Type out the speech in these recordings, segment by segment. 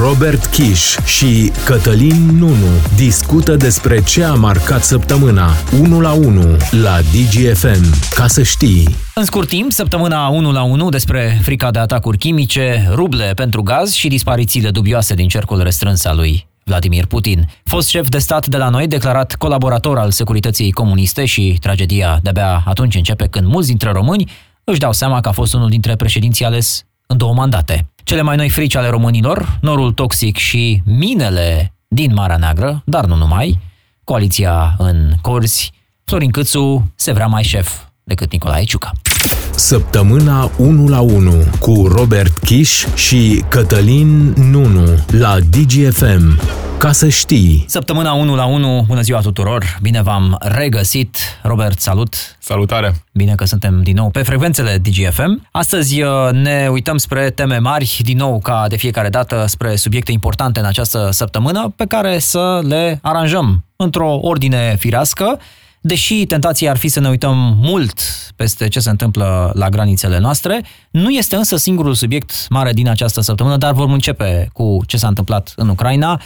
Robert Kiș și Cătălin Nunu discută despre ce a marcat săptămâna 1 la 1 la DGFM. Ca să știi. În scurt timp, săptămâna 1 la 1 despre frica de atacuri chimice, ruble pentru gaz și disparițiile dubioase din cercul restrâns al lui Vladimir Putin. Fost șef de stat de la noi, declarat colaborator al securității comuniste și tragedia de-abia atunci începe când mulți dintre români își dau seama că a fost unul dintre președinții ales în două mandate. Cele mai noi frici ale românilor, norul toxic și minele din Marea Neagră, dar nu numai, coaliția în corzi, Florin Câțu se vrea mai șef decât Nicolae Ciuca. Săptămâna 1 la 1 cu Robert Kiș și Cătălin Nunu la DGFM. Ca să știi. Săptămâna 1 la 1, bună ziua tuturor, bine v-am regăsit. Robert, salut! Salutare! Bine că suntem din nou pe frecvențele DGFM. Astăzi uh, ne uităm spre teme mari, din nou ca de fiecare dată, spre subiecte importante în această săptămână, pe care să le aranjăm într-o ordine firească deși tentația ar fi să ne uităm mult peste ce se întâmplă la granițele noastre, nu este însă singurul subiect mare din această săptămână, dar vom începe cu ce s-a întâmplat în Ucraina.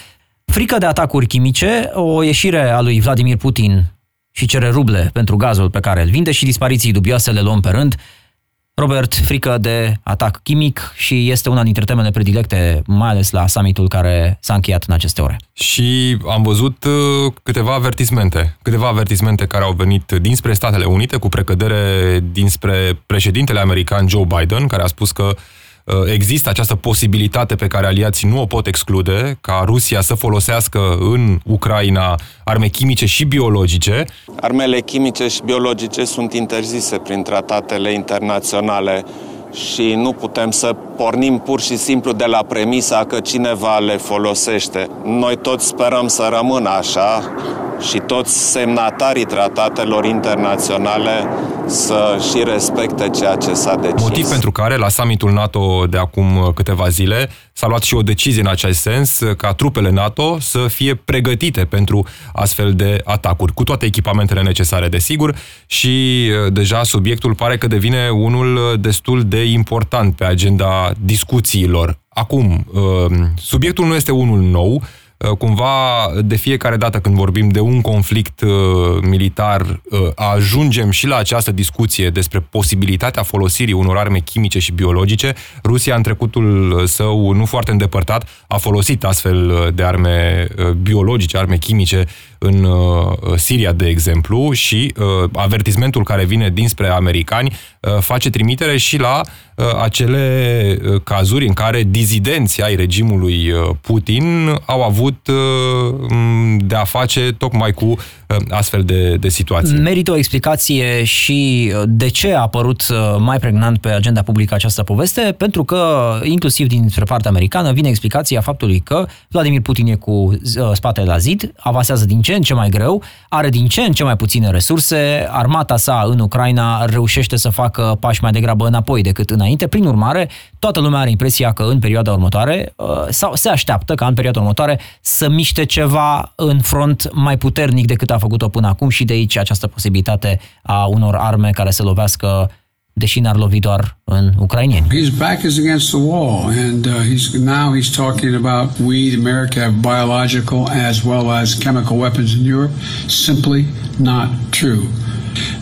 Frică de atacuri chimice, o ieșire a lui Vladimir Putin și cere ruble pentru gazul pe care îl vinde și dispariții dubioase le luăm pe rând. Robert, frică de atac chimic și este una dintre temele predilecte, mai ales la summitul care s-a încheiat în aceste ore. Și am văzut uh, câteva avertismente, câteva avertismente care au venit dinspre Statele Unite, cu precădere dinspre președintele american Joe Biden, care a spus că Uh, există această posibilitate pe care aliații nu o pot exclude, ca Rusia să folosească în Ucraina arme chimice și biologice. Armele chimice și biologice sunt interzise prin tratatele internaționale și nu putem să pornim pur și simplu de la premisa că cineva le folosește. Noi toți sperăm să rămână așa și toți semnatarii tratatelor internaționale să și respecte ceea ce s-a decis. Motiv pentru care la summitul NATO de acum câteva zile s-a luat și o decizie în acest sens ca trupele NATO să fie pregătite pentru astfel de atacuri, cu toate echipamentele necesare, desigur, și deja subiectul pare că devine unul destul de important pe agenda discuțiilor. Acum, subiectul nu este unul nou, Uh, cumva de fiecare dată când vorbim de un conflict uh, militar, uh, ajungem și la această discuție despre posibilitatea folosirii unor arme chimice și biologice. Rusia, în trecutul său nu foarte îndepărtat, a folosit astfel de arme biologice, arme chimice în Siria, de exemplu, și avertismentul care vine dinspre americani face trimitere și la acele cazuri în care dizidenții ai regimului Putin au avut avut uh, de a face tocmai cu uh, astfel de, de situații. Merită o explicație și uh, de ce a apărut mai pregnant pe agenda publică această poveste, pentru că, inclusiv dinspre partea americană, vine explicația faptului că Vladimir Putin e cu spatele la zid, avansează din ce în ce mai greu, are din ce în ce mai puține resurse, armata sa în Ucraina reușește să facă pași mai degrabă înapoi decât înainte, prin urmare, toată lumea are impresia că în perioada următoare, sau se așteaptă ca în perioada următoare să miște ceva în front mai puternic decât a făcut-o până acum și de aici această posibilitate a unor arme care să lovească deși n-ar lovi doar în ucrainieni. His back is against the wall and uh, he's now he's talking about we America have biological as well as chemical weapons in Europe simply not true.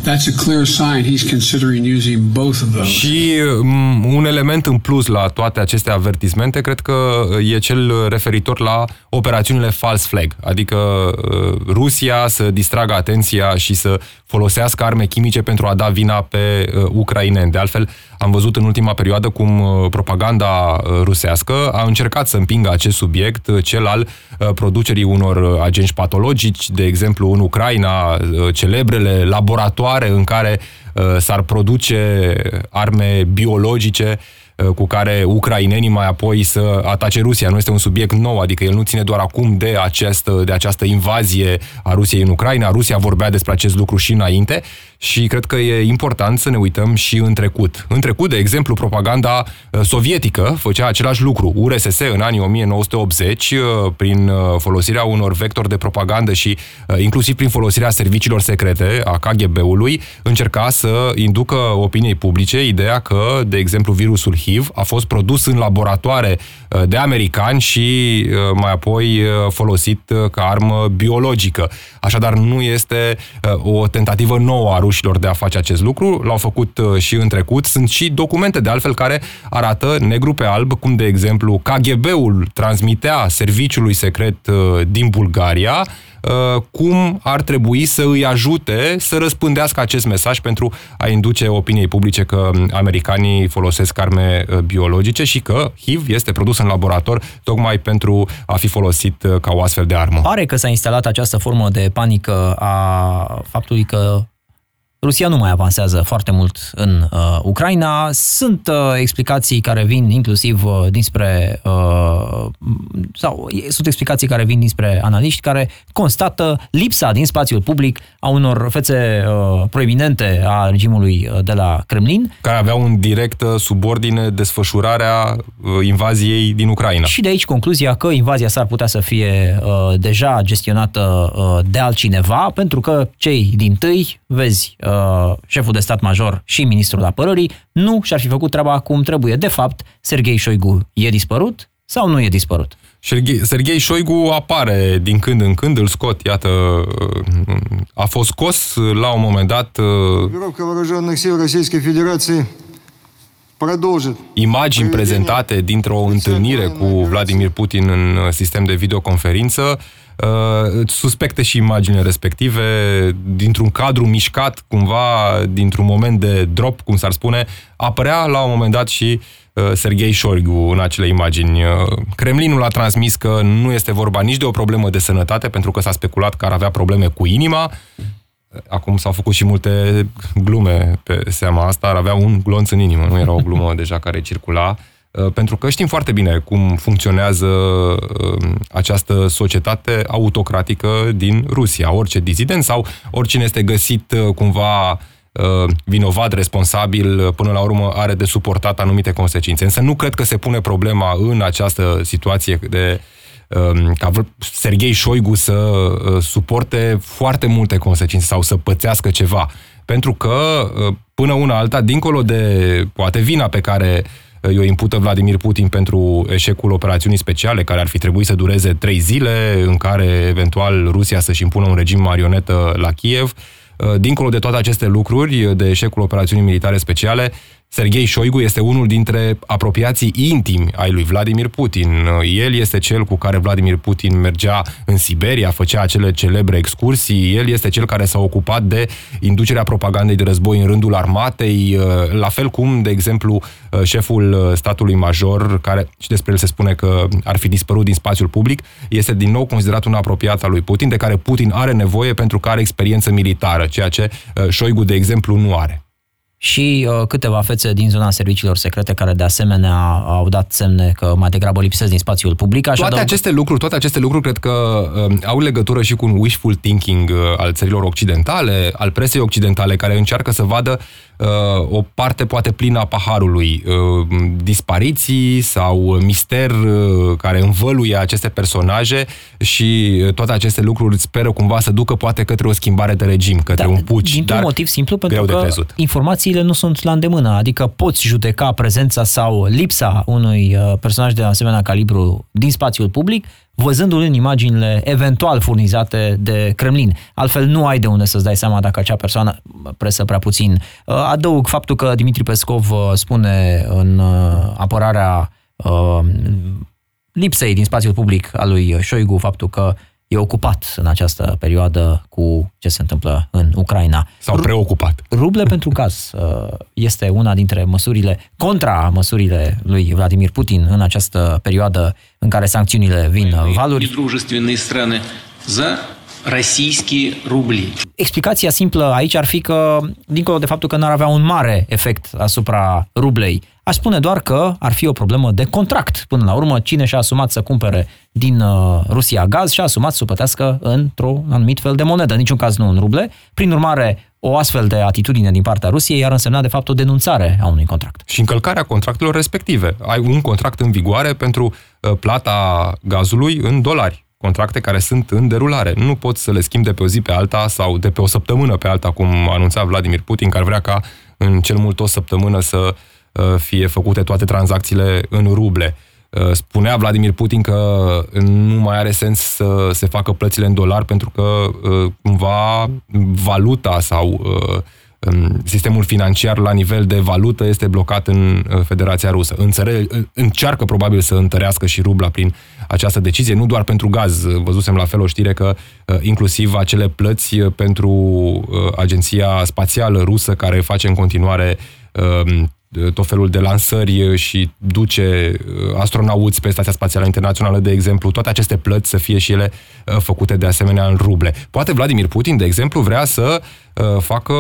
That's a clear sign he's considering using both of those. Și um, un element în plus la toate aceste avertismente, cred că uh, e cel referitor la operațiunile false flag, adică uh, Rusia să distragă atenția și să folosească arme chimice pentru a da vina pe uh, ucraineni. De altfel, am văzut în ultima perioadă cum uh, propaganda uh, rusească a încercat să împingă acest subiect, uh, cel al uh, producerii unor agenți patologici, de exemplu în Ucraina, uh, celebrele laboratoare în care uh, s-ar produce arme biologice uh, cu care ucrainenii mai apoi să atace Rusia. Nu este un subiect nou, adică el nu ține doar acum de această, de această invazie a Rusiei în Ucraina. Rusia vorbea despre acest lucru și înainte și cred că e important să ne uităm și în trecut. În trecut, de exemplu, propaganda uh, sovietică făcea același lucru. URSS în anii 1980, uh, prin uh, folosirea unor vectori de propagandă și inclusiv prin folosirea serviciilor secrete a KGB-ului, încerca să inducă opiniei publice ideea că, de exemplu, virusul HIV a fost produs în laboratoare uh, de americani și uh, mai apoi folosit ca armă biologică. Așadar, nu este o tentativă nouă a rușilor de a face acest lucru. L-au făcut și în trecut. Sunt și documente, de altfel, care arată negru pe alb, cum, de exemplu, KGB-ul transmitea serviciului secret din Bulgaria Uh, cum ar trebui să îi ajute să răspândească acest mesaj pentru a induce opiniei publice că americanii folosesc arme uh, biologice și că HIV este produs în laborator tocmai pentru a fi folosit uh, ca o astfel de armă. Pare că s-a instalat această formă de panică a faptului că Rusia nu mai avansează foarte mult în uh, Ucraina. Sunt uh, explicații care vin inclusiv uh, dinspre uh, sau sunt explicații care vin dinspre analiști care constată lipsa din spațiul public a unor fețe uh, proeminente a regimului uh, de la Kremlin. Care aveau în direct subordine desfășurarea uh, invaziei din Ucraina. Și de aici concluzia că invazia s-ar putea să fie uh, deja gestionată uh, de altcineva, pentru că cei din tâi, vezi, uh, uh, șeful de stat major și ministrul apărării nu și-ar fi făcut treaba cum trebuie. De fapt, Sergei Șoigu e dispărut sau nu e dispărut? Sergei Șoigu apare din când în când, îl scot, iată, uh, a fost scos la un moment dat... Uh, imagini prezentate dintr-o întâlnire cu Vladimir Putin în uh, sistem de videoconferință uh, suspecte și imaginile respective, dintr-un cadru mișcat, cumva, dintr-un moment de drop, cum s-ar spune, apărea la un moment dat și uh, Sergei Șoigu în acele imagini. Uh, Kremlinul a transmis că nu este vorba nici de o problemă de sănătate, pentru că s-a speculat că ar avea probleme cu inima. Acum s-au făcut și multe glume pe seama asta, ar avea un glonț în inimă, nu era o glumă deja care circula. Uh, pentru că știm foarte bine cum funcționează uh, această societate autocratică din Rusia. Orice dizident sau oricine este găsit uh, cumva vinovat, responsabil, până la urmă are de suportat anumite consecințe. Însă nu cred că se pune problema în această situație de um, ca Sergei Șoigu să suporte foarte multe consecințe sau să pățească ceva. Pentru că, până una alta, dincolo de poate vina pe care uh, i-o impută Vladimir Putin pentru eșecul operațiunii speciale, care ar fi trebuit să dureze trei zile, în care eventual Rusia să-și impună un regim marionetă la Kiev. Dincolo de toate aceste lucruri, de eșecul operațiunii militare speciale, Sergei Șoigu este unul dintre apropiații intimi ai lui Vladimir Putin. El este cel cu care Vladimir Putin mergea în Siberia, făcea acele celebre excursii, el este cel care s-a ocupat de inducerea propagandei de război în rândul armatei, la fel cum, de exemplu, șeful statului major, care și despre el se spune că ar fi dispărut din spațiul public, este din nou considerat un apropiat al lui Putin, de care Putin are nevoie pentru că are experiență militară, ceea ce Șoigu, de exemplu, nu are și uh, câteva fețe din zona serviciilor secrete care de asemenea au dat semne că mai degrabă lipsesc din spațiul public. Așa toate, adaug... aceste lucruri, toate aceste lucruri cred că uh, au legătură și cu un wishful thinking uh, al țărilor occidentale, al presei occidentale, care încearcă să vadă uh, o parte poate plină a paharului, uh, dispariții sau mister uh, care învăluie aceste personaje și uh, toate aceste lucruri speră cumva să ducă poate către o schimbare de regim, către da, un puci. Dintr-un motiv simplu, pentru că informațiile nu sunt la îndemână, adică poți judeca prezența sau lipsa unui uh, personaj de asemenea calibru din spațiul public, văzându-l în imaginile eventual furnizate de Kremlin. Altfel nu ai de unde să-ți dai seama dacă acea persoană presă prea puțin. Uh, adăug faptul că Dimitri Pescov uh, spune în uh, apărarea lipsei din spațiul public al lui Șoigu faptul că e ocupat în această perioadă cu ce se întâmplă în Ucraina. Sau preocupat. Ruble pentru caz este una dintre măsurile, contra măsurile lui Vladimir Putin în această perioadă în care sancțiunile vin valuri. za российские rubli. Explicația simplă aici ar fi că, dincolo de faptul că n-ar avea un mare efect asupra rublei, aș spune doar că ar fi o problemă de contract. Până la urmă, cine și-a asumat să cumpere din uh, Rusia gaz și-a asumat să plătească într-un anumit fel de monedă, în niciun caz nu în ruble. Prin urmare, o astfel de atitudine din partea Rusiei ar însemna, de fapt, o denunțare a unui contract. Și încălcarea contractelor respective. Ai un contract în vigoare pentru uh, plata gazului în dolari contracte care sunt în derulare. Nu poți să le schimbi de pe o zi pe alta sau de pe o săptămână pe alta, cum anunța Vladimir Putin, care vrea ca în cel mult o săptămână să uh, fie făcute toate tranzacțiile în ruble. Uh, spunea Vladimir Putin că nu mai are sens să se facă plățile în dolari pentru că uh, cumva valuta sau sistemul financiar la nivel de valută este blocat în uh, Federația Rusă. Înțere, încearcă probabil să întărească și rubla prin această decizie, nu doar pentru gaz. Văzusem la fel o știre că inclusiv acele plăți pentru Agenția Spațială Rusă care face în continuare tot felul de lansări și duce uh, astronauți pe Stația Spațială Internațională, de exemplu, toate aceste plăți să fie și ele uh, făcute de asemenea în ruble. Poate Vladimir Putin, de exemplu, vrea să uh, facă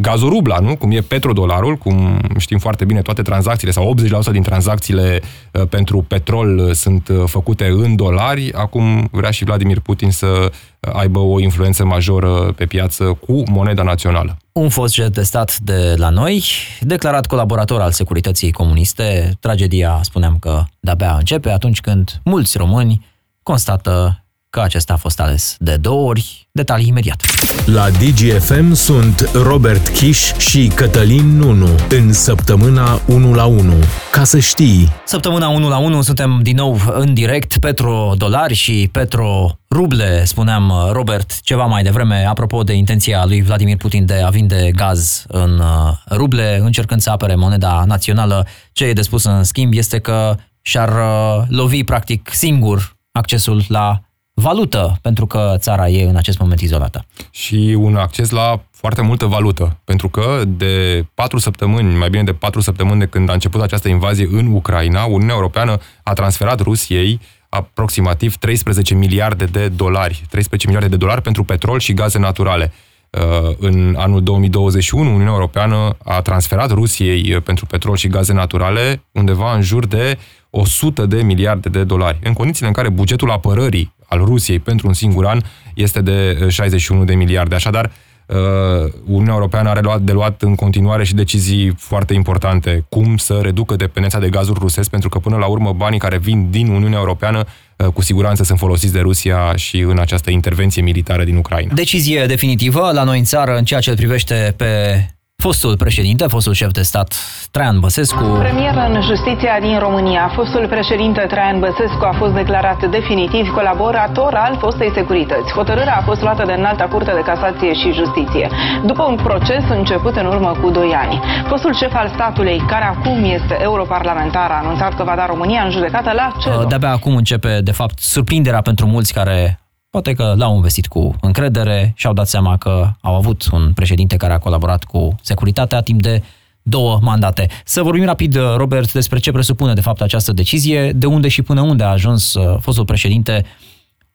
gazorubla, nu? Cum e petrodolarul, cum știm foarte bine, toate tranzacțiile sau 80% din tranzacțiile pentru petrol sunt făcute în dolari. Acum vrea și Vladimir Putin să aibă o influență majoră pe piață cu moneda națională. Un fost șef de stat de la noi, declarat colaborator al securității comuniste, tragedia, spuneam că de-abia începe atunci când mulți români constată că acesta a fost ales de două ori. Detalii imediat. La DGFM sunt Robert Kiș și Cătălin Nunu în săptămâna 1 la 1. Ca să știi. Săptămâna 1 la 1 suntem din nou în direct petro-dolari și petro-ruble, spuneam Robert ceva mai devreme, apropo de intenția lui Vladimir Putin de a vinde gaz în uh, ruble, încercând să apere moneda națională. Ce e de spus în schimb este că și-ar uh, lovi practic singur accesul la valută, pentru că țara e în acest moment izolată. Și un acces la foarte multă valută, pentru că de patru săptămâni, mai bine de patru săptămâni de când a început această invazie în Ucraina, Uniunea Europeană a transferat Rusiei aproximativ 13 miliarde de dolari, 13 miliarde de dolari pentru petrol și gaze naturale. Uh, în anul 2021, Uniunea Europeană a transferat Rusiei pentru petrol și gaze naturale undeva în jur de 100 de miliarde de dolari, în condițiile în care bugetul apărării al Rusiei pentru un singur an este de 61 uh, de miliarde. Așadar, uh, Uniunea Europeană are luat, de luat în continuare și decizii foarte importante. Cum să reducă dependența de gazul rusesc, pentru că până la urmă banii care vin din Uniunea Europeană uh, cu siguranță sunt folosiți de Rusia și în această intervenție militară din Ucraina. Decizie definitivă la noi în țară în ceea ce îl privește pe Fostul președinte, fostul șef de stat Traian Băsescu. Premier în justiția din România, fostul președinte Traian Băsescu a fost declarat definitiv colaborator al fostei securități. Hotărârea a fost luată de înalta curte de casație și justiție, după un proces început în urmă cu 2 ani. Fostul șef al statului, care acum este europarlamentar, a anunțat că va da România în judecată la ce? De-abia acum începe, de fapt, surprinderea pentru mulți care Poate că l-au investit cu încredere și au dat seama că au avut un președinte care a colaborat cu securitatea timp de două mandate. Să vorbim rapid, Robert, despre ce presupune de fapt această decizie, de unde și până unde a ajuns uh, fostul președinte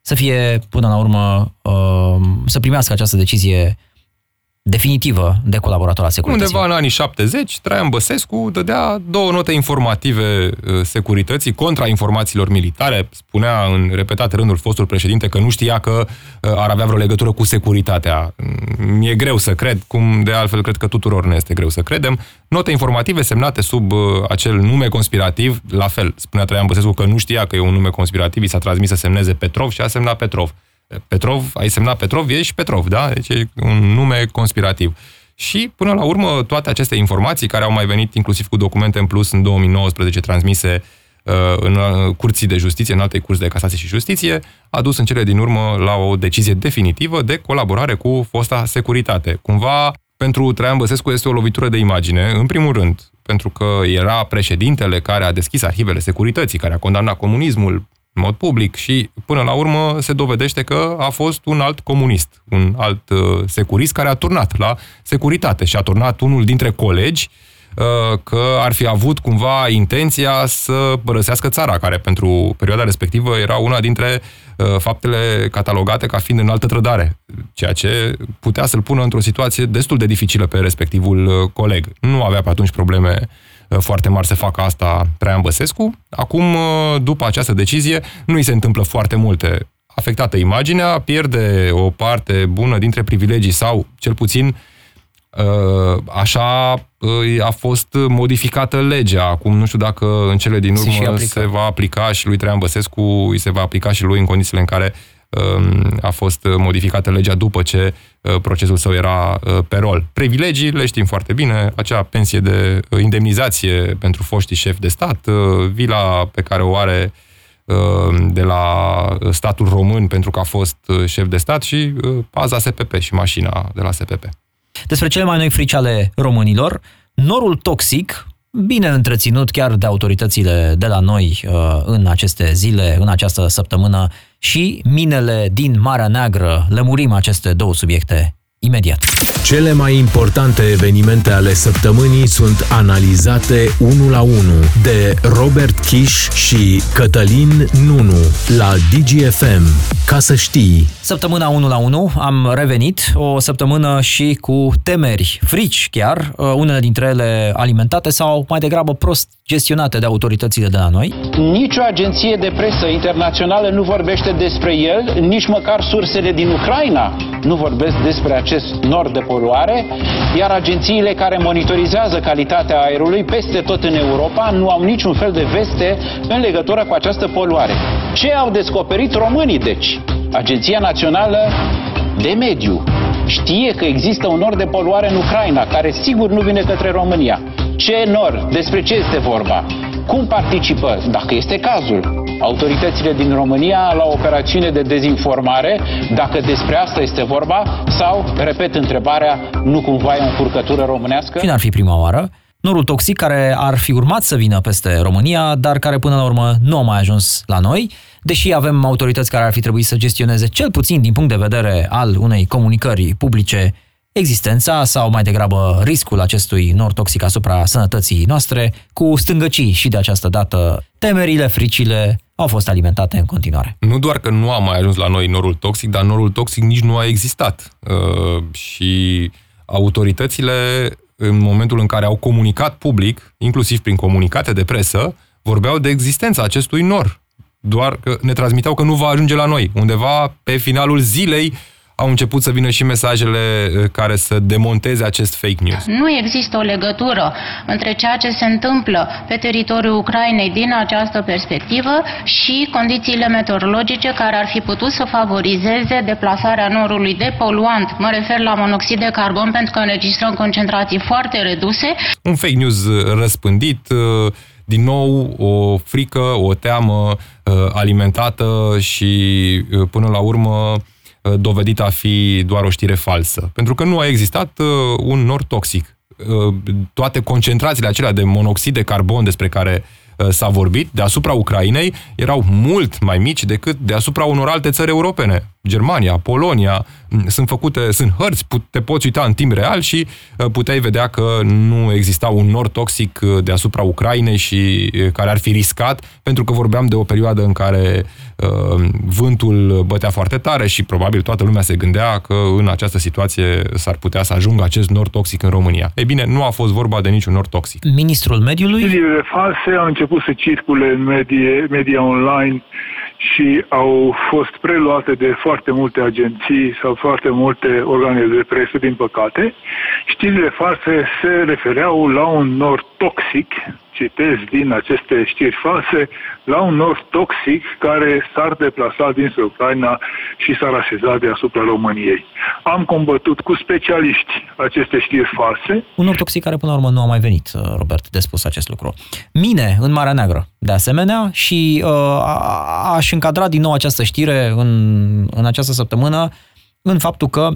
să fie, până la urmă, uh, să primească această decizie definitivă de colaborator al securității. Undeva în anii 70, Traian Băsescu dădea două note informative uh, securității contra informațiilor militare. Spunea în repetate rânduri fostul președinte că nu știa că uh, ar avea vreo legătură cu securitatea. Mi-e greu să cred, cum de altfel cred că tuturor ne este greu să credem. Note informative semnate sub uh, acel nume conspirativ, la fel, spunea Traian Băsescu că nu știa că e un nume conspirativ, i s-a transmis să semneze Petrov și a semnat Petrov. Petrov, ai semnat Petrov, ești Petrov, da? Deci e un nume conspirativ. Și, până la urmă, toate aceste informații care au mai venit inclusiv cu documente în plus în 2019 transmise uh, în uh, curții de justiție, în alte curți de casație și justiție, a dus în cele din urmă la o decizie definitivă de colaborare cu fosta securitate. Cumva, pentru Traian Băsescu este o lovitură de imagine, în primul rând, pentru că era președintele care a deschis arhivele securității, care a condamnat comunismul, în mod public și până la urmă se dovedește că a fost un alt comunist, un alt uh, securist care a turnat la securitate și a turnat unul dintre colegi uh, că ar fi avut cumva intenția să părăsească țara, care pentru perioada respectivă era una dintre uh, faptele catalogate ca fiind în altă trădare, ceea ce putea să-l pună într-o situație destul de dificilă pe respectivul uh, coleg. Nu avea pe atunci probleme uh, Uh, foarte mari să facă asta Traian Băsescu. Acum, uh, după această decizie, nu îi se întâmplă foarte multe. Afectată imaginea, pierde o parte bună dintre privilegii sau, cel puțin, uh, așa a fost modificată legea. Acum nu știu dacă în cele din urmă se, se va aplica și lui Traian Băsescu, îi se va aplica și lui în condițiile în care um, a fost modificată legea după ce uh, procesul său era uh, pe rol. Privilegii le știm foarte bine, acea pensie de indemnizație pentru foștii șefi de stat, vila pe care o are de la statul român pentru că a fost șef de stat și paza SPP și mașina de la SPP. Despre cele mai noi frici ale românilor, norul toxic bine întreținut chiar de autoritățile de la noi uh, în aceste zile, în această săptămână și minele din Marea Neagră. Lămurim aceste două subiecte imediat. Cele mai importante evenimente ale săptămânii sunt analizate unul la unul de Robert Kish și Cătălin Nunu la DGFM. Ca să știi. Săptămâna 1 la 1 am revenit, o săptămână și cu temeri, frici chiar, uh, unele dintre ele alimentate sau mai degrabă prost gestionate de autoritățile de la noi. Nici o agenție de presă internațională nu vorbește despre el, nici măcar sursele din Ucraina nu vorbesc despre acest nord de poluare, iar agențiile care monitorizează calitatea aerului peste tot în Europa nu au niciun fel de veste în legătură cu această poluare. Ce au descoperit românii, deci? Agenția Națională de Mediu știe că există un nor de poluare în Ucraina, care sigur nu vine către România. Ce nor? Despre ce este vorba? Cum participă, dacă este cazul, autoritățile din România la o operațiune de dezinformare, dacă despre asta este vorba, sau, repet întrebarea, nu cumva e o încurcătură românească? Cine ar fi prima oară? Norul toxic care ar fi urmat să vină peste România, dar care până la urmă nu a mai ajuns la noi, deși avem autorități care ar fi trebuit să gestioneze cel puțin din punct de vedere al unei comunicări publice existența sau mai degrabă riscul acestui nor toxic asupra sănătății noastre, cu stângăcii și de această dată temerile, fricile au fost alimentate în continuare. Nu doar că nu a mai ajuns la noi norul toxic, dar norul toxic nici nu a existat. Uh, și autoritățile, în momentul în care au comunicat public, inclusiv prin comunicate de presă, vorbeau de existența acestui nor. Doar că ne transmiteau că nu va ajunge la noi. Undeva pe finalul zilei, au început să vină și mesajele eh, care să demonteze acest fake news. Nu există o legătură între ceea ce se întâmplă pe teritoriul Ucrainei din această perspectivă și condițiile meteorologice care ar fi putut să favorizeze deplasarea norului de poluant. Mă refer la monoxid de carbon pentru că înregistrăm concentrații foarte reduse. Un fake news răspândit, eh, din nou o frică, o teamă eh, alimentată și până la urmă Uh, dovedită a fi doar o știre falsă. Pentru că nu a existat uh, un nor toxic. Uh, toate concentrațiile acelea de monoxid de carbon despre care s-a vorbit deasupra Ucrainei erau mult mai mici decât deasupra unor alte țări europene. Germania, Polonia, sunt făcute, sunt hărți, te poți uita în timp real și puteai vedea că nu exista un nor toxic deasupra Ucrainei și care ar fi riscat, pentru că vorbeam de o perioadă în care uh, vântul bătea foarte tare și probabil toată lumea se gândea că în această situație s-ar putea să ajungă acest nor toxic în România. Ei bine, nu a fost vorba de niciun nor toxic. Ministrul mediului? Știrile false au început să circule în medie, media online și au fost preluate de foarte multe agenții sau foarte multe organe de presă, din păcate. Știrile false se refereau la un nor toxic, citez din aceste știri false, la un nor toxic care s-ar deplasa dinspre Ucraina și s-ar așeza deasupra României. Am combătut cu specialiști aceste știri false. Un nor toxic care până la urmă nu a mai venit, uh, Robert, de spus acest lucru. Mine în Marea Neagră, de asemenea, și uh, aș încadra din nou această știre în, în această săptămână în faptul că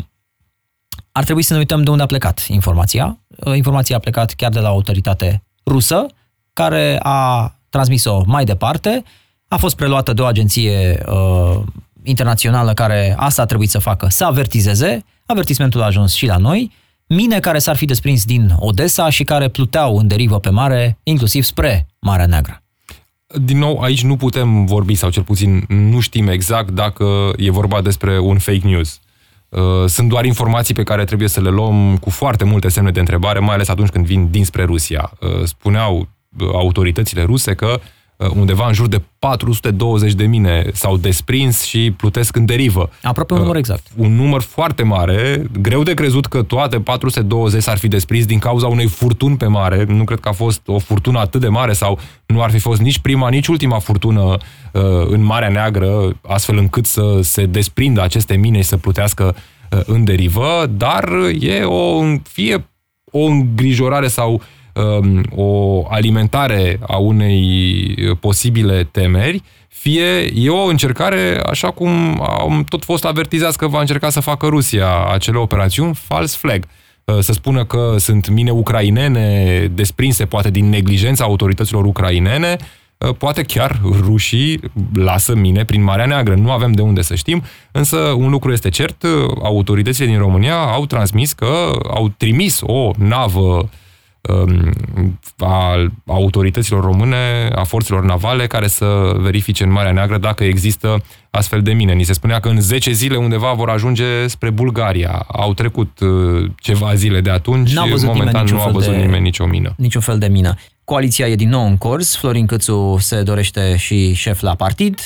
ar trebui să ne uităm de unde a plecat informația. Uh, informația a plecat chiar de la o autoritate rusă, care a transmis-o mai departe, a fost preluată de o agenție uh, internațională care asta a trebuit să facă, să avertizeze, avertismentul a ajuns și la noi, mine care s-ar fi desprins din Odessa și care pluteau în derivă pe mare, inclusiv spre Marea Neagră. Din nou, aici nu putem vorbi, sau cel puțin nu știm exact dacă e vorba despre un fake news. Uh, sunt doar informații pe care trebuie să le luăm cu foarte multe semne de întrebare, mai ales atunci când vin dinspre Rusia. Uh, spuneau autoritățile ruse că uh, undeva în jur de 420 de mine s-au desprins și plutesc în derivă. Aproape un număr exact. Un număr foarte mare, greu de crezut că toate 420 s-ar fi desprins din cauza unei furtuni pe mare. Nu cred că a fost o furtună atât de mare sau nu ar fi fost nici prima, nici ultima furtună uh, în Marea Neagră, astfel încât să se desprindă aceste mine și să plutească uh, în derivă, dar e o, fie o îngrijorare sau um, o alimentare a unei posibile temeri, fie e o încercare, așa cum am tot fost avertizați că va încerca să facă Rusia acele operațiuni, false flag. Uh, să spună că sunt mine ucrainene desprinse poate din neglijența autorităților ucrainene, uh, poate chiar rușii lasă mine prin Marea Neagră. Nu avem de unde să știm, însă un lucru este cert, uh, autoritățile din România au transmis că au trimis o navă Um, a autorităților române, a forțelor navale, care să verifice în Marea Neagră dacă există astfel de mine. Ni se spunea că în 10 zile undeva vor ajunge spre Bulgaria. Au trecut uh, ceva zile de atunci, N-a văzut momentan nu a văzut de, nimeni nicio mină. Niciun fel de mină. Coaliția e din nou în curs, Florin Câțu se dorește și șef la partid,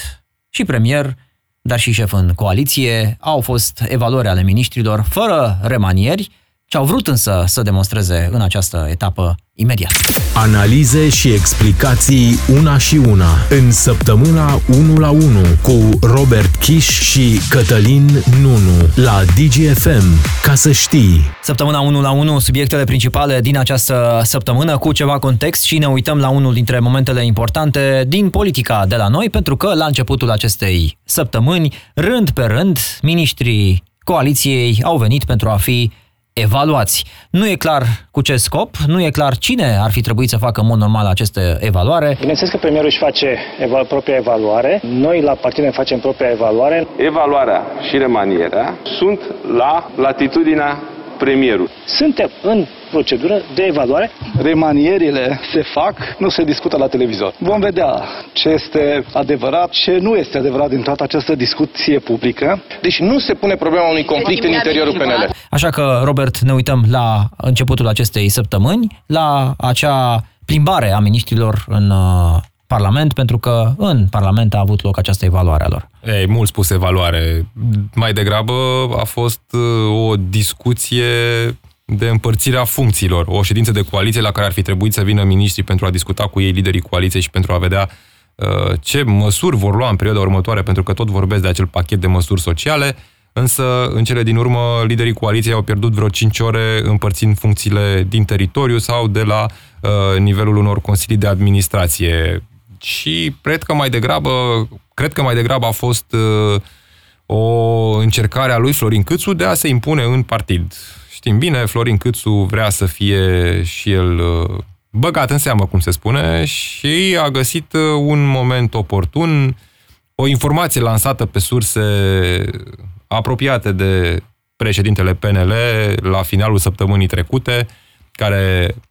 și premier, dar și șef în coaliție. Au fost evaluări ale miniștrilor fără remanieri, ce au vrut însă să demonstreze în această etapă imediat. Analize și explicații una și una în săptămâna 1 la 1 cu Robert Kiș și Cătălin Nunu la DGFM. Ca să știi. Săptămâna 1 la 1, subiectele principale din această săptămână cu ceva context și ne uităm la unul dintre momentele importante din politica de la noi, pentru că la începutul acestei săptămâni, rând pe rând, ministrii coaliției au venit pentru a fi evaluați. Nu e clar cu ce scop, nu e clar cine ar fi trebuit să facă în mod normal aceste evaluare. Bineînțeles că premierul își face eva- propria evaluare, noi la partid ne facem propria evaluare. Evaluarea și remanierea sunt la latitudinea premierului. Suntem în procedură de evaluare. Remanierile se fac, nu se discută la televizor. Vom vedea ce este adevărat, ce nu este adevărat din toată această discuție publică. Deci nu se pune problema unui conflict în interiorul PNL. Așa că, Robert, ne uităm la începutul acestei săptămâni, la acea plimbare a miniștrilor în uh, Parlament, pentru că în Parlament a avut loc această evaluare a lor. Ei, mult spus evaluare. Mai degrabă a fost uh, o discuție de împărțirea funcțiilor, o ședință de coaliție la care ar fi trebuit să vină miniștrii pentru a discuta cu ei liderii coaliției și pentru a vedea uh, ce măsuri vor lua în perioada următoare, pentru că tot vorbesc de acel pachet de măsuri sociale, însă în cele din urmă liderii coaliției au pierdut vreo 5 ore împărțind funcțiile din teritoriu sau de la uh, nivelul unor consilii de administrație. Și cred că mai degrabă, cred că mai degrabă a fost uh, o încercare a lui Florin Câțu de a se impune în partid. Știm bine, Florin Câțu vrea să fie și el uh, băgat în seamă, cum se spune, și a găsit uh, un moment oportun, o informație lansată pe surse apropiate de președintele PNL la finalul săptămânii trecute, care uh,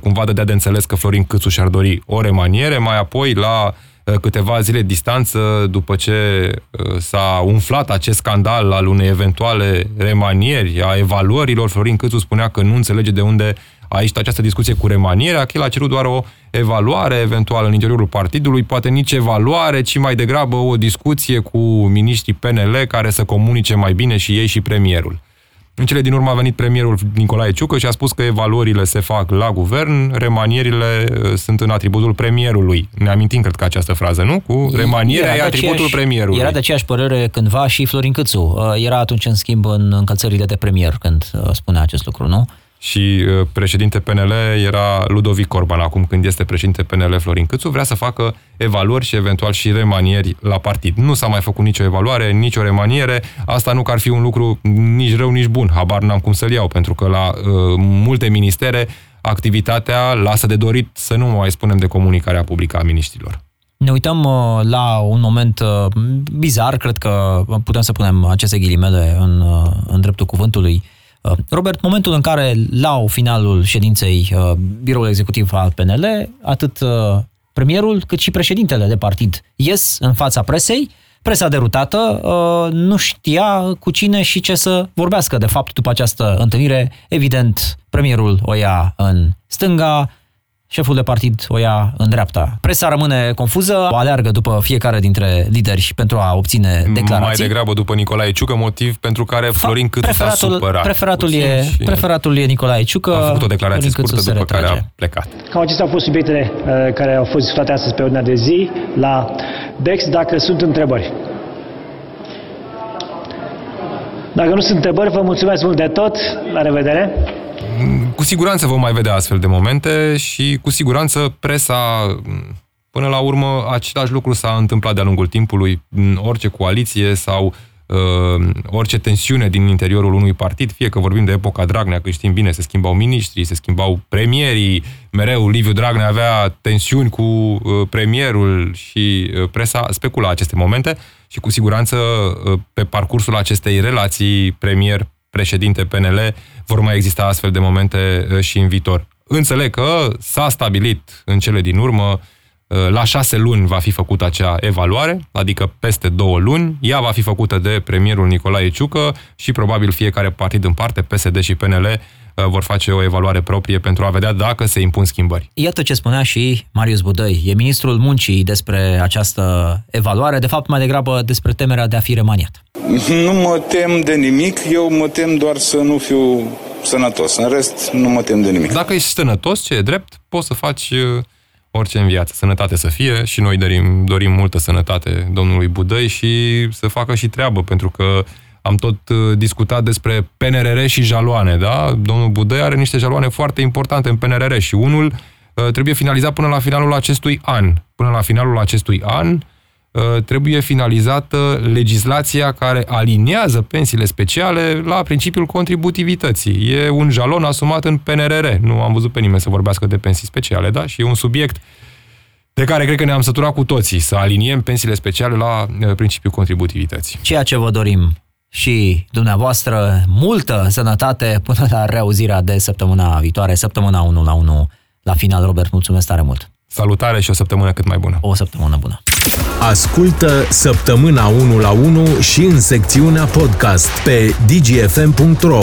cumva dădea de înțeles că Florin Câțu și-ar dori o remaniere, mai apoi la Uh, câteva zile distanță după ce uh, s-a umflat acest scandal al unei eventuale remanieri, a evaluărilor, Florin Câțu spunea că nu înțelege de unde a ieșit această discuție cu remanierea, că el a cerut doar o evaluare eventuală în interiorul partidului, poate nici evaluare, ci mai degrabă o discuție cu miniștrii PNL care să comunice mai bine și ei și premierul. În cele din urmă a venit premierul Nicolae Ciucă și a spus că evaluările se fac la guvern, remanierile uh, sunt în atributul premierului. Ne amintim, cred că, această frază, nu? Cu remanierea e atributul aceeași, premierului. Era de aceeași părere cândva și Florin Câțu. Uh, era atunci, în schimb, în încălțările de premier când uh, spunea acest lucru, nu? Și uh, președinte PNL era Ludovic Orban. Acum când este președinte PNL Florin Câțu, vrea să facă evaluări și eventual și remanieri la partid. Nu s-a mai făcut nicio evaluare, nicio remaniere. Asta nu că ar fi un lucru nici rău, nici bun. Habar n-am cum să-l iau, pentru că la uh, multe ministere activitatea lasă de dorit să nu mai spunem de comunicarea publică a miniștrilor. Ne uităm uh, la un moment uh, bizar, cred că putem să punem aceste ghilimele în, uh, în dreptul cuvântului, Uh, Robert, momentul în care, la finalul ședinței uh, biroul executiv al PNL, atât uh, premierul cât și președintele de partid ies în fața presei, presa derutată nu știa cu cine și ce să vorbească. De fapt, după această întâlnire, evident, premierul o ia în stânga șeful de partid o ia în dreapta. Presa rămâne confuză, o aleargă după fiecare dintre lideri pentru a obține declarații. Mai degrabă după Nicolae Ciucă, motiv pentru care Florin Câțu s-a supărat. Preferatul e, și... preferatul e Nicolae Ciucă. A făcut o declarație scurtă după care a plecat. Cam acestea au fost subiectele uh, care au fost discutate astăzi pe ordinea de zi la DEX. Dacă sunt întrebări. Dacă nu sunt întrebări, vă mulțumesc mult de tot. La revedere! Cu siguranță vom mai vedea astfel de momente și cu siguranță presa, până la urmă, același lucru s-a întâmplat de-a lungul timpului. În orice coaliție sau uh, orice tensiune din interiorul unui partid, fie că vorbim de epoca Dragnea, că știm bine, se schimbau miniștrii, se schimbau premierii, mereu Liviu Dragnea avea tensiuni cu uh, premierul și uh, presa specula aceste momente și cu siguranță uh, pe parcursul acestei relații premier-președinte PNL vor mai exista astfel de momente uh, și în viitor. Înțeleg că s-a stabilit în cele din urmă uh, la șase luni va fi făcută acea evaluare, adică peste două luni. Ea va fi făcută de premierul Nicolae Ciucă și probabil fiecare partid în parte, PSD și PNL, Uh, vor face o evaluare proprie pentru a vedea dacă se impun schimbări. Iată ce spunea și Marius Budăi. E ministrul muncii despre această evaluare, de fapt mai degrabă despre temerea de a fi remaniat. Nu mă tem de nimic, eu mă tem doar să nu fiu sănătos. În rest, nu mă tem de nimic. Dacă ești sănătos, ce e drept, poți să faci uh, orice în viață. Sănătate să fie și noi dorim, dorim multă sănătate domnului Budăi și să facă și treabă, pentru că am tot uh, discutat despre PNRR și jaloane, da? Domnul Budăi are niște jaloane foarte importante în PNRR și unul uh, trebuie finalizat până la finalul acestui an. Până la finalul acestui an uh, trebuie finalizată legislația care aliniază pensiile speciale la principiul contributivității. E un jalon asumat în PNRR. Nu am văzut pe nimeni să vorbească de pensii speciale, da? Și e un subiect de care cred că ne-am săturat cu toții, să aliniem pensiile speciale la principiul contributivității. Ceea ce vă dorim și dumneavoastră multă sănătate până la reauzirea de săptămâna viitoare, săptămâna 1 la 1 la final. Robert, mulțumesc tare mult! Salutare și o săptămână cât mai bună! O săptămână bună! Ascultă săptămâna 1 la 1 și în secțiunea podcast pe dgfm.ro